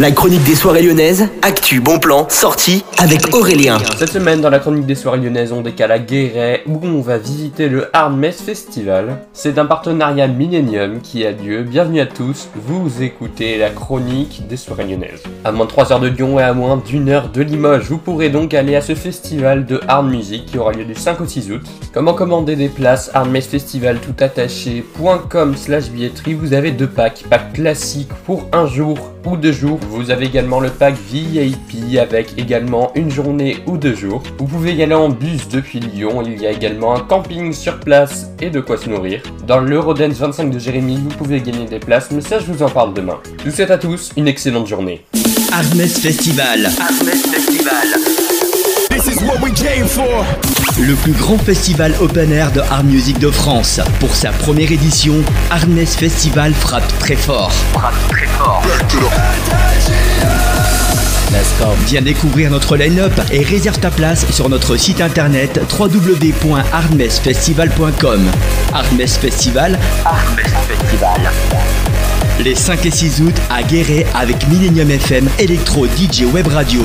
La chronique des soirées lyonnaises, actu, bon plan, sortie avec Aurélien. Cette semaine, dans la chronique des soirées lyonnaises, on décale à Guéret où on va visiter le Hard Mess Festival. C'est un partenariat Millennium qui a lieu. Bienvenue à tous, vous écoutez la chronique des soirées lyonnaises. À moins de 3 heures de Lyon et à moins d'une heure de Limoges, vous pourrez donc aller à ce festival de hard music qui aura lieu du 5 au 6 août. Comment commander des places hardmessfestival tout attaché.com slash billetterie, vous avez deux packs, pack classique pour un jour ou deux jours. Vous avez également le pack VIP avec également une journée ou deux jours. Vous pouvez y aller en bus depuis Lyon. Il y a également un camping sur place et de quoi se nourrir. Dans l'Eurodance 25 de Jérémy, vous pouvez gagner des places, mais ça je vous en parle demain. Je vous souhaite à tous une excellente journée. Armès Festival. Festival. Le plus grand festival open air de hard music de France. Pour sa première édition, Arnès Festival frappe très fort. Frappe très fort. Viens découvrir notre line-up et réserve ta place sur notre site internet www.armesfestival.com. Armès Festival, Armès Festival. les 5 et 6 août à Guéret avec Millennium FM, Electro DJ Web Radio.